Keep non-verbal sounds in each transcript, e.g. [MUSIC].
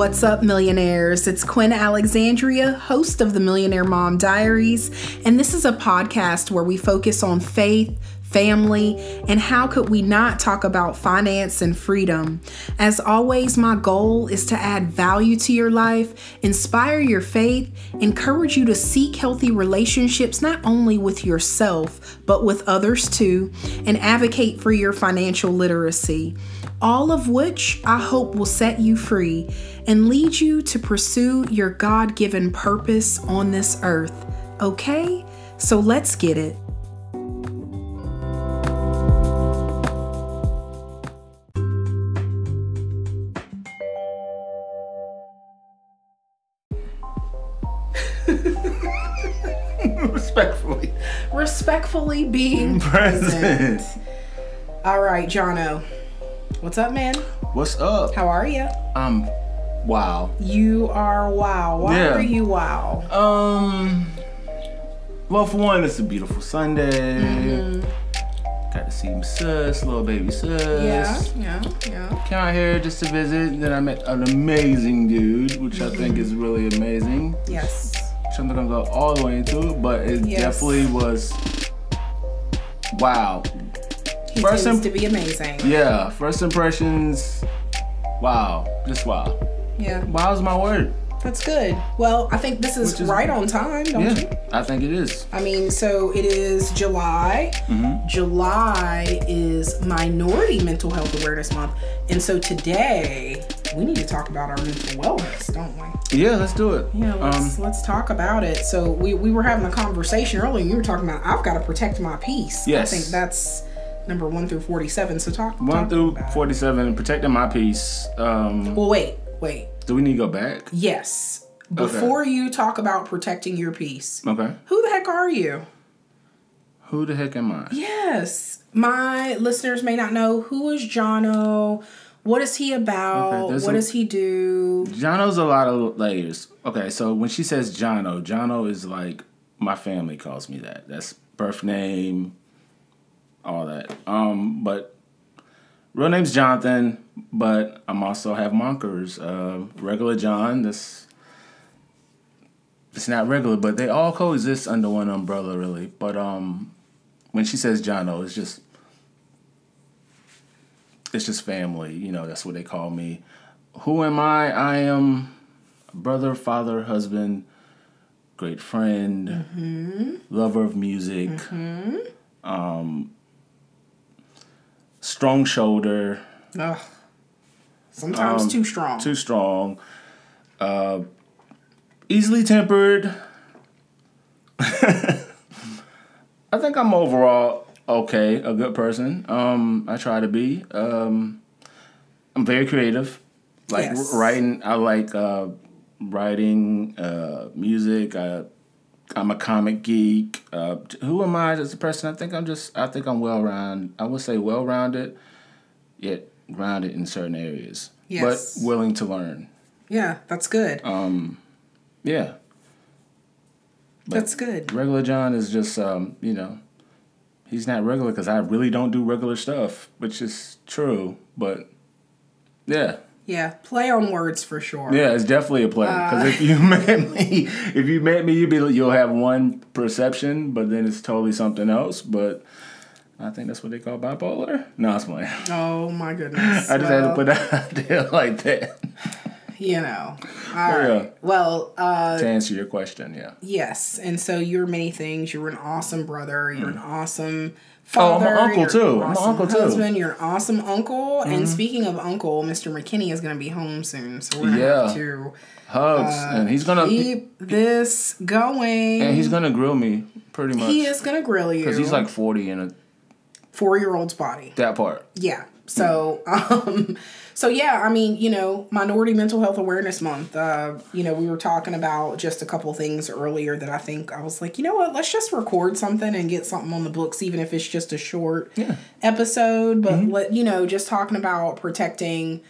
What's up, millionaires? It's Quinn Alexandria, host of the Millionaire Mom Diaries, and this is a podcast where we focus on faith, family, and how could we not talk about finance and freedom. As always, my goal is to add value to your life, inspire your faith, encourage you to seek healthy relationships not only with yourself, but with others too, and advocate for your financial literacy all of which I hope will set you free and lead you to pursue your God given purpose on this earth. Okay? So let's get it. [LAUGHS] Respectfully. Respectfully being present. All right, Jono. What's up, man? What's up? How are you? Um, wow. You are wow. Why Yeah. are you wow? Um, well, for one, it's a beautiful Sunday. Mm-hmm. Got to see my sis, little baby sis. Yeah, yeah, yeah. Came out here just to visit. Then I met an amazing dude, which I think is really amazing. Yes. Which I'm not gonna go all the way into, but it Yes. definitely was. Wow. He First imp- to be amazing. Yeah. First impressions. Wow. Just wow. Yeah, Wow is my word. that's good. Well, I think this is, is- right on time, don't you? Yeah. I think it is. I mean, so it is July. Mm-hmm. July is Minority Mental Health Awareness Month. And so today, we need to talk about our mental wellness, don't we? Yeah, let's do it. Yeah, let's, Um, let's talk about it. So we, we were having a conversation earlier. You were talking about I've got to protect my peace. Yes. I think that's number one through forty-seven. So talk one talk through forty-seven, protecting my peace. Um, Well, wait, wait. do we need to go back? Yes. Before you talk about protecting your peace, Okay. who the heck are you? Who the heck am I? Yes. My listeners may not know who is Jono. What is he about? Okay, what a- does he do? Jono's a lot of layers. Okay, so when she says Jono, Jono is like my family calls me that. That's birth name, all that. Um, but real name's Jonathan, but I'm also have monikers. Uh, regular John. This it's not regular, but they all coexist under one umbrella, really. But um, when she says Jono, it's just it's just family. You know, that's what they call me. Who am I? I am brother, father, husband, great friend, lover of music, um, strong shoulder, Ugh. Sometimes too strong. Um, too strong, uh, easily tempered. [LAUGHS] I think I'm overall okay, a good person. Um, I try to be. Um, I'm very creative. Like Yes. writing, I like uh, writing, uh, music. I, I'm a comic geek. Uh, who am I as a person? I think I'm just. I think I'm well rounded. I would say well rounded, yet grounded in certain areas. Yes. But willing to learn. yeah, that's good. Um, Yeah. that's good. Regular John is just, um, you know, he's not regular because I really don't do regular stuff, which is true. But yeah, Yeah, play on words for sure. yeah, it's definitely a play. Because if you [LAUGHS] met me, if you met me, you'd be you'll have one perception, but then it's totally something else. But I think that's what they call bipolar. No, it's playing. Oh my goodness. I just well, had to put that [LAUGHS] out there like that you know. All Yeah. Well, uh, to answer your question. Yeah. yes, and so you're many things. You're an awesome brother. You're an awesome Oh, I'm an uncle, too. An I'm an awesome uncle, too. Mm-hmm. husband. You're an awesome uncle. And speaking of uncle, Mr. McKinney is going to be home soon, so we're going to Yeah. have to Hugs, and he's gonna keep this going. and he's gonna grill me pretty much he is going to grill you. because he's like forty in a, four year old's body. that part. Yeah. So, [LAUGHS] um, so yeah, I mean, you know, Minority Mental Health Awareness Month. Uh, you know, we were talking about just a couple things earlier that I think I was like, you know what, let's just record something and get something on the books, even if it's just a short Yeah. episode. But let you know, just talking about protecting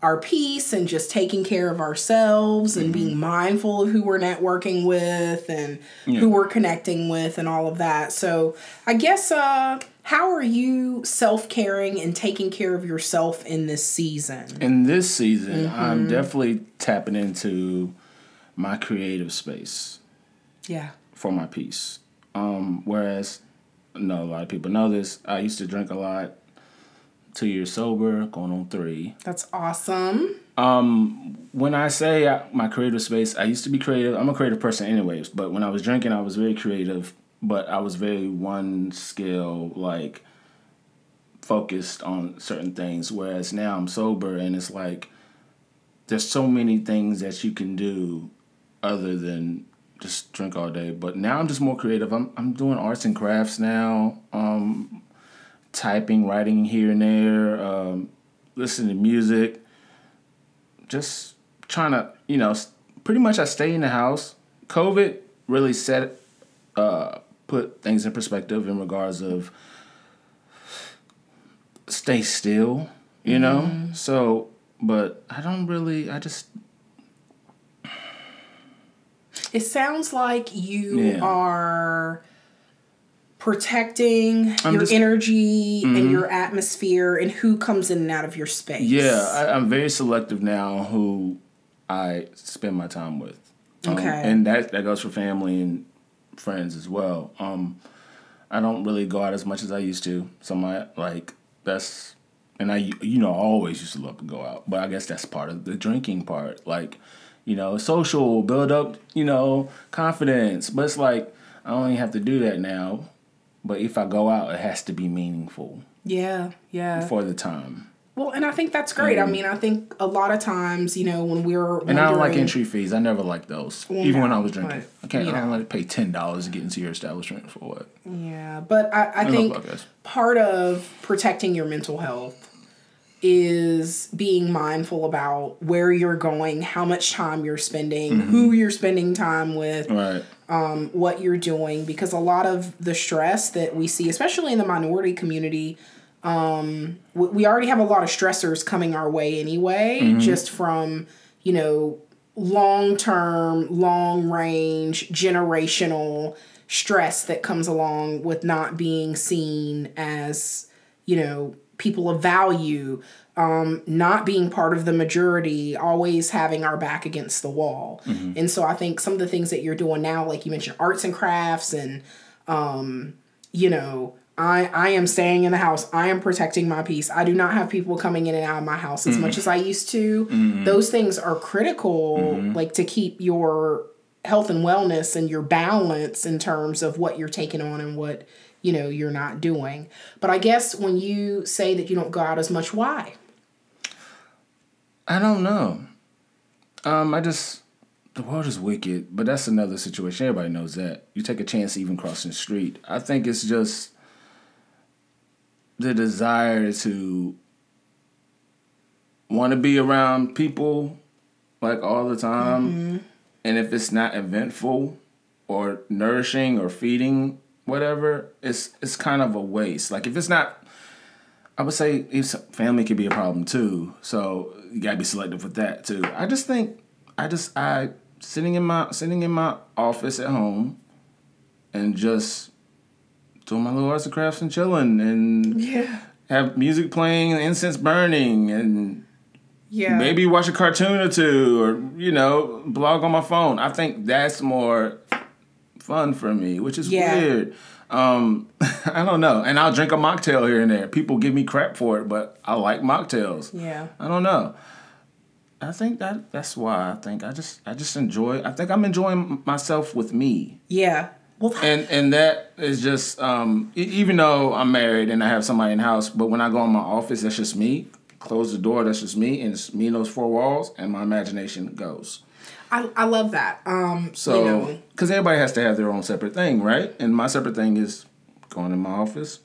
our peace and just taking care of ourselves and being mindful of who we're networking with and who we're connecting with and all of that. So I guess uh How are you self caring and taking care of yourself in this season? In this season, I'm definitely tapping into my creative space Yeah. for my peace. Um, whereas, no, a lot of people know this. I used to drink a lot. Two years sober, going on three. That's awesome. when I say I, my creative space, I used to be creative. I'm a creative person, anyways. But when I was drinking, I was very creative. But I was very one skill, like focused on certain things. Whereas now I'm sober, and it's like there's so many things that you can do other than just drink all day. But now I'm just more creative. I'm I'm doing arts and crafts now. Um, typing, writing here and there. Um, listening to music just trying to, you know, pretty much I stay in the house. COVID really set, uh, put things in perspective in regards of stay still, you know? So, but I don't really, I just, It sounds like you Yeah. are protecting I'm your just- Mm-hmm. energy and your atmosphere and who comes in and out of your space. yeah, I, I'm very selective now who I spend my time with. Um, Okay. and that, that goes for family and friends as well. Um, I don't really go out as much as I used to. So my like that's and I you know I always used to love to go out, but I guess that's part of the drinking part. Like, you know, social build up, you know, confidence. But it's like I only have to do that now. But if I go out, it has to be meaningful Yeah, yeah. for the time. Well, and I think that's great. I mean, I think a lot of times, you know, when we're And I don't like entry fees. I never liked those, even when I was drinking. but, I can't. you I don't know. like to pay ten dollars to get into your establishment for what? Yeah, but I, I love think part of protecting your mental health is being mindful about where you're going, how much time you're spending, Mm-hmm. who you're spending time with, Right. what you're doing because a lot of the stress that we see especially in the minority community um we, we already have a lot of stressors coming our way anyway just from you know long term long range generational stress that comes along with not being seen as you know people of value um, not being part of the majority, always having our back against the wall. And so I think some of the things that you're doing now, like you mentioned, arts and crafts, and um, you know, I I am staying in the house. I am protecting my peace. I do not have people coming in and out of my house as much mm. as I used to. Mm. Those things are critical, mm-hmm. like to keep your health and wellness and your balance in terms of what you're taking on and what you know you're not doing. But I guess when you say that you don't go out as much, why? I don't know. Um, I just the world is wicked, but that's another situation. Everybody knows that. You take a chance even crossing the street. I think it's just the desire to want to be around people like all the time. Mm-hmm. And if it's not eventful or nourishing or feeding whatever, it's it's kind of a waste. Like if it's not I would say if family could be a problem too. So you gotta be selective with that too. I just think I just I sitting in my sitting in my office at home and just doing my little arts and crafts and chilling and Yeah. have music playing and incense burning and Yeah. maybe watch a cartoon or two or you know blog on my phone. I think that's more fun for me, which is Yeah. weird. Um, [LAUGHS] I don't know, and I'll drink a mocktail here and there. People give me crap for it, but I like mocktails. Yeah. I don't know. I think that that's why I think I just I just enjoy. I think I'm enjoying myself with me, Yeah. Well, and and that is just um, even though I'm married and I have somebody in the house, but when I go in my office, that's just me. Close the door, that's just me, and it's me in those four walls, and my imagination goes. I, I love that. Um, So, you know, because everybody has to have their own separate thing, right? And my separate thing is going in my office,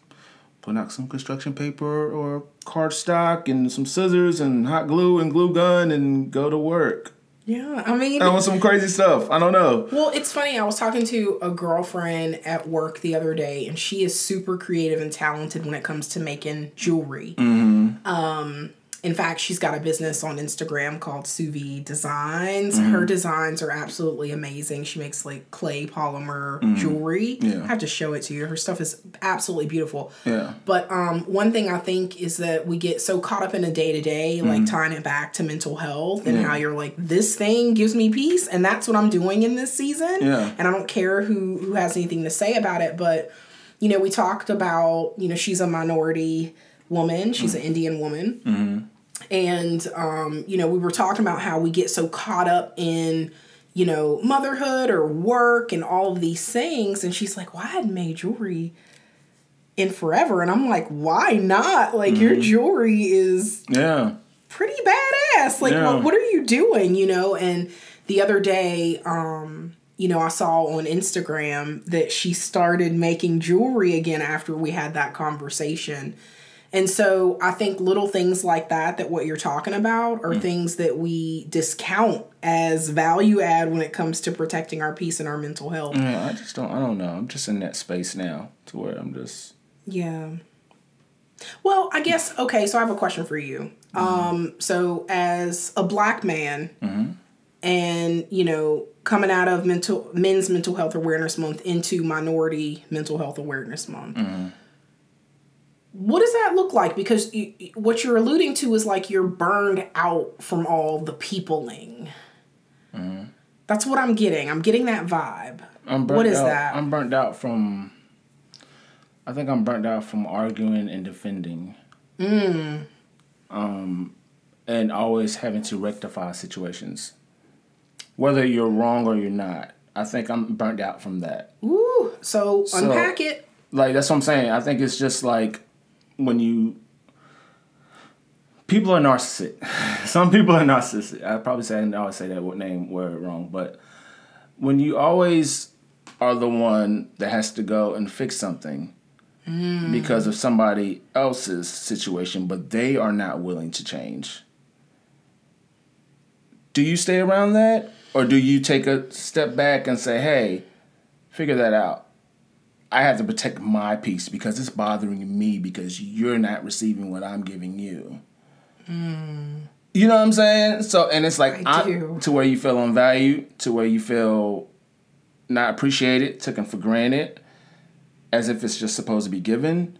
putting out some construction paper or cardstock and some scissors and hot glue and glue gun and go to work. Yeah. I mean, I want some crazy stuff. I don't know. Well, it's funny. I was talking to a girlfriend at work the other day, and she is super creative and talented when it comes to making jewelry. Um, in fact, she's got a business on Instagram called Suvi Designs. Her designs are absolutely amazing. She makes like clay polymer jewelry. Yeah. I have to show it to you. Her stuff is absolutely beautiful. Yeah. But um, one thing I think is that we get so caught up in a day to day, like Mm-hmm. tying it back to mental health and how you're like, this thing gives me peace, and that's what I'm doing in this season. Yeah. And I don't care who who has anything to say about it, but you know, we talked about you know she's a minority woman, she's an Indian woman, and um, you know we were talking about how we get so caught up in you know motherhood or work and all of these things, and she's like, well, I hadn't made jewelry in forever, and I'm like, why not? Like your jewelry is Yeah. pretty badass. Like, Yeah. what, what are you doing? You know, and the other day, um, you know, I saw on Instagram that she started making jewelry again after we had that conversation. And so I think little things like that, that what you're talking about, Mm. are things that we discount as value add when it comes to protecting our peace and our mental health. Yeah, I just don't. I don't know. I'm just in that space now to where I'm just. Yeah. Well, I guess okay. So I have a question for you. Um, so as a black man, and you know, coming out of mental Men's Mental Health Awareness Month into Minority Mental Health Awareness Month, what does that look like? Because you, what you're alluding to is like you're burned out from all the peopling. That's what I'm getting. I'm getting that vibe. I'm burnt What is out. that? I'm burnt out from. I think I'm burnt out from arguing and defending. Mm. Um, and always having to rectify situations, whether you're wrong or you're not. I think I'm burnt out from that. Ooh, so, So- unpack it. Like that's what I'm saying. I think it's just like when you. People are narcissistic. [LAUGHS] Some people are narcissistic. I probably say I always say that name word wrong, but when you always are the one that has to go and fix something mm. because of somebody else's situation, but they are not willing to change. Do you stay around that? Or do you take a step back and say, hey, figure that out? I have to protect my peace because it's bothering me because you're not receiving what I'm giving you. You know what I'm saying? So, and it's like I I- to where you feel unvalued, to where you feel not appreciated, taken for granted, as if it's just supposed to be given.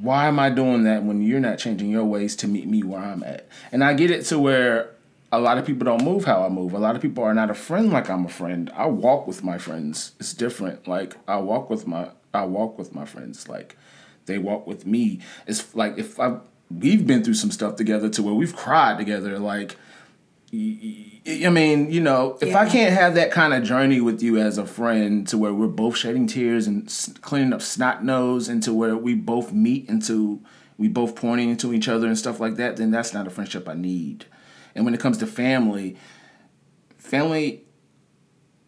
Why am I doing that when you're not changing your ways to meet me where I'm at? And I get it to where a lot of people don't move how I move. A lot of people are not a friend like I'm a friend. I walk with my friends. It's different. Like I walk with my I walk with my friends. Like they walk with me. It's like if I we've been through some stuff together to where we've cried together. Like I mean, you know, if I can't have that kind of journey with you as a friend to where we're both shedding tears and s- cleaning up snot nose and to where we both meet into we both pointing into each other and stuff like that, then that's not a friendship I need. And when it comes to family, family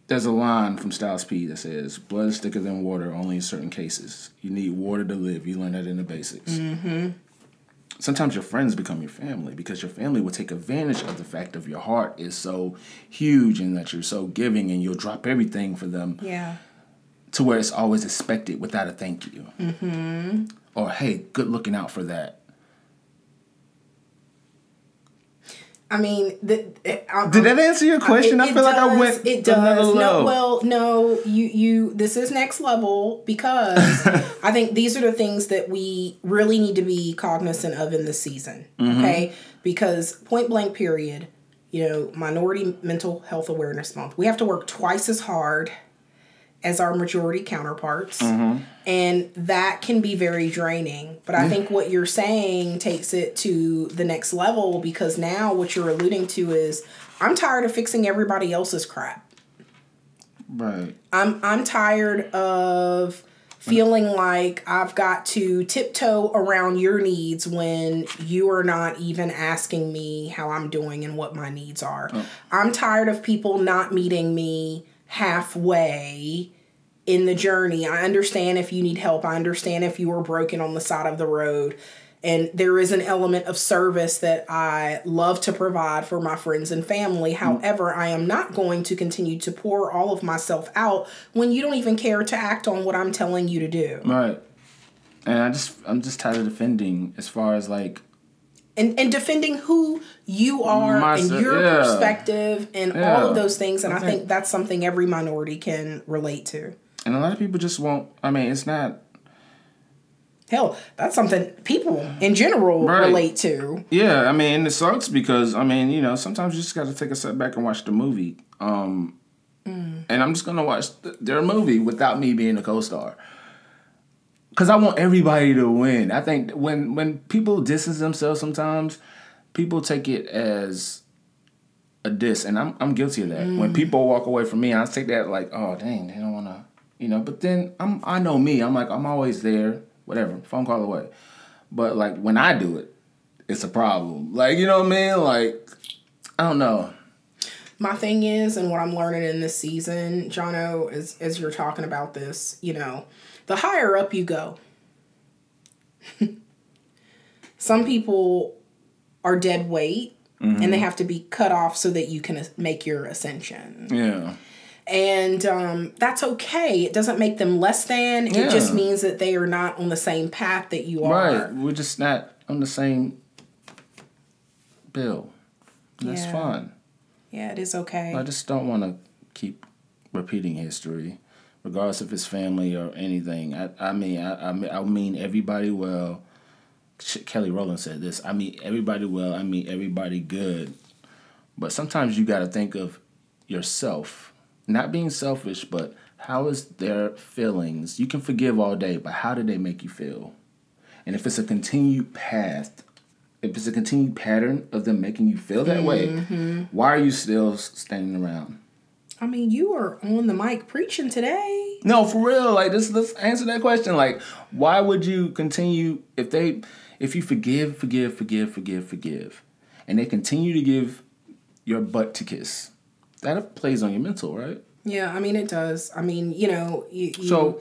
there's a line from Styles P that says, "Blood is thicker than water, only in certain cases. You need water to live. You learn that in the basics." Mm-hmm. Sometimes your friends become your family because your family will take advantage of the fact of your heart is so huge and that you're so giving and you'll drop everything for them Yeah. to where it's always expected without a thank you. Mm-hmm. Or hey, good looking out for that. I mean, the, it, I, Did that answer your question? I It- feel it like I went It does. another No, low. well, no. You, you. This is next level because [LAUGHS] I think these are the things that we really need to be cognizant of in this season. Mm-hmm. Okay, because point blank, period. You know, Minority Mental Health Awareness Month. We have to work twice as hard as our majority counterparts. Mm-hmm. And that can be very draining. But I think what you're saying takes it to the next level because now what you're alluding to is I'm tired of fixing everybody else's crap. right. I'm I'm tired of feeling like I've got to tiptoe around your needs when you are not even asking me how I'm doing and what my needs are. I'm tired of people not meeting me halfway in the journey. I understand if you need help. I understand if you are broken on the side of the road. And there is an element of service that I love to provide for my friends and family. Mm. However, I am not going to continue to pour all of myself out when you don't even care to act on what I'm telling you to do. Right. And I just I'm just tired of defending as far as like and and defending who you are My and your yeah. perspective and all of those things and I, think, think- that's something every minority can relate to. And a lot of people just won't. I mean, it's not. Hell, that's something people in general Right. relate to. Yeah, I mean, and it sucks because I mean, you know, sometimes you just got to take a step back and watch the movie. Um, And I'm just gonna watch th- their movie without me being a co-star. Cause I want everybody to win. I think when when people distance themselves, sometimes people take it as a diss, and I'm I'm guilty of that. When mm. people walk away from me, I take that like, oh dang, they don't wanna, you know. But then I'm I know me. I'm like I'm always there. Whatever, phone call away. But like when I do it, it's a problem. Like you know what I mean? Like I don't know. My thing is, and what I'm learning in this season, Jono, is as you're talking about this, you know, the higher up you go, [LAUGHS] some people are dead weight and they have to be cut off so that you can make your ascension. Yeah. And um, that's okay. It doesn't make them less than. It Yeah. just means that they are not on the same path that you are. Right. We're just not on the same bill. That's Yeah. fine. Yeah, it is okay. I just don't want to keep repeating history, regardless of his family or anything. I, I mean, I, I mean, I mean everybody well. Kelly Rowland said this. I mean everybody well. I mean everybody good. But sometimes you got to think of yourself, not being selfish, but how is their feelings? You can forgive all day, but how do they make you feel? And if it's a continued path, if it's a continued pattern of them making you feel that way, mm-hmm. why are you still standing around? I mean, you are on the mic preaching today. No, for real. Like this, let's answer that question. Like, why would you continue if they, if you forgive, forgive, forgive, forgive, forgive, and they continue to give your butt to kiss? That plays on your mental, right? Yeah, I mean it does. I mean, you know, you, you So-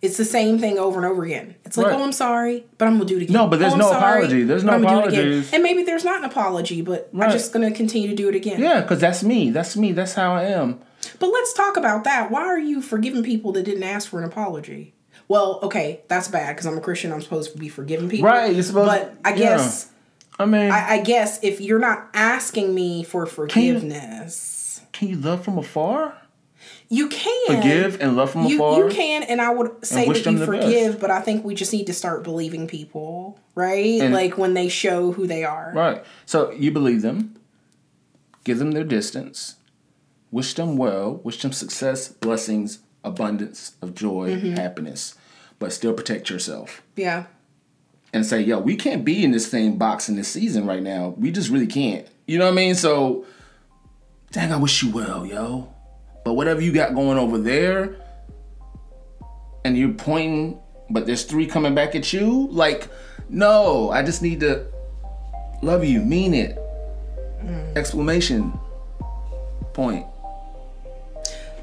it's the same thing over and over again. It's like, Right. oh, I'm sorry, but I'm gonna do it again. No, but there's oh, no sorry, apology. There's no I'm gonna do it again. apologies. And maybe there's not an apology, but I'm just gonna continue to do it again. Yeah, because that's me. That's me. That's how I am. But let's talk about that. Why are you forgiving people that didn't ask for an apology? Well, okay, that's bad because I'm a Christian. I'm supposed to be forgiving people. Right, you're supposed- But I yeah. guess, I mean, I, I guess if you're not asking me for forgiveness, can you love from afar? you can Forgive and love from you, afar. you can, and I would say that you best. forgive, but I think we just need to start believing people, right? And- like when they show who they are. Right. So you believe them, give them their distance, wish them well, wish them success, blessings, abundance of joy, Mm-hmm. happiness, but still protect yourself. Yeah. And say, yo, we can't be in this same box in this season right now. We just really can't. You know what I mean? So, dang, I wish you well, yo. But whatever you got going over there, and you're pointing, but there's three coming back at you, like, no, I just need to love you, mean it. Exclamation point.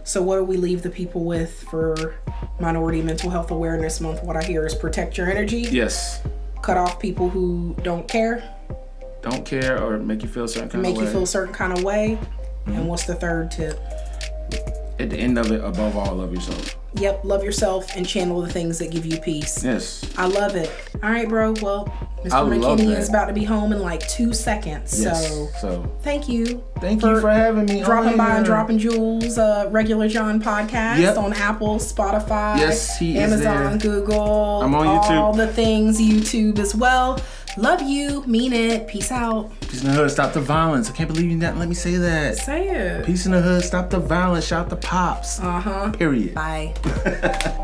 So what do we leave the people with for Minority Mental Health Awareness Month? What I hear is protect your energy, Yes. cut off people who don't care, Don't care or make you feel a certain kind make of you feel a certain kind of way. And mm-hmm. what's the third tip? At the end of it, above all, love yourself. Yep, love yourself and channel the things that give you peace. Yes. I love it. All right, bro. Well, Mr. McKinney is about to be home in like two seconds. Yes. So So, thank you. thank you for having me. dropping on by and dropping jewels uh regular john podcast Yep. on apple spotify Yes, amazon google I'm on YouTube. all the things youtube as well love you mean it peace out Peace in the hood, stop the violence. I can't believe you didn't let me say that. say it Peace in the hood, stop the violence, shout the pops. uh-huh Period. bye [LAUGHS]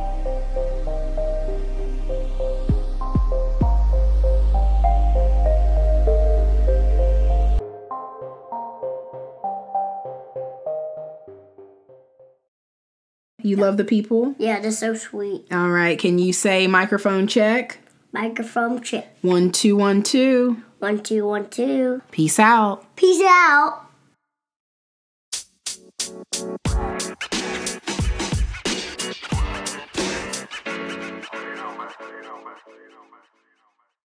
You love the people? Yeah, they're so sweet. All right. Can you say microphone check? Microphone check. One, two, one, two. One, two, one, two. Peace out. Peace out.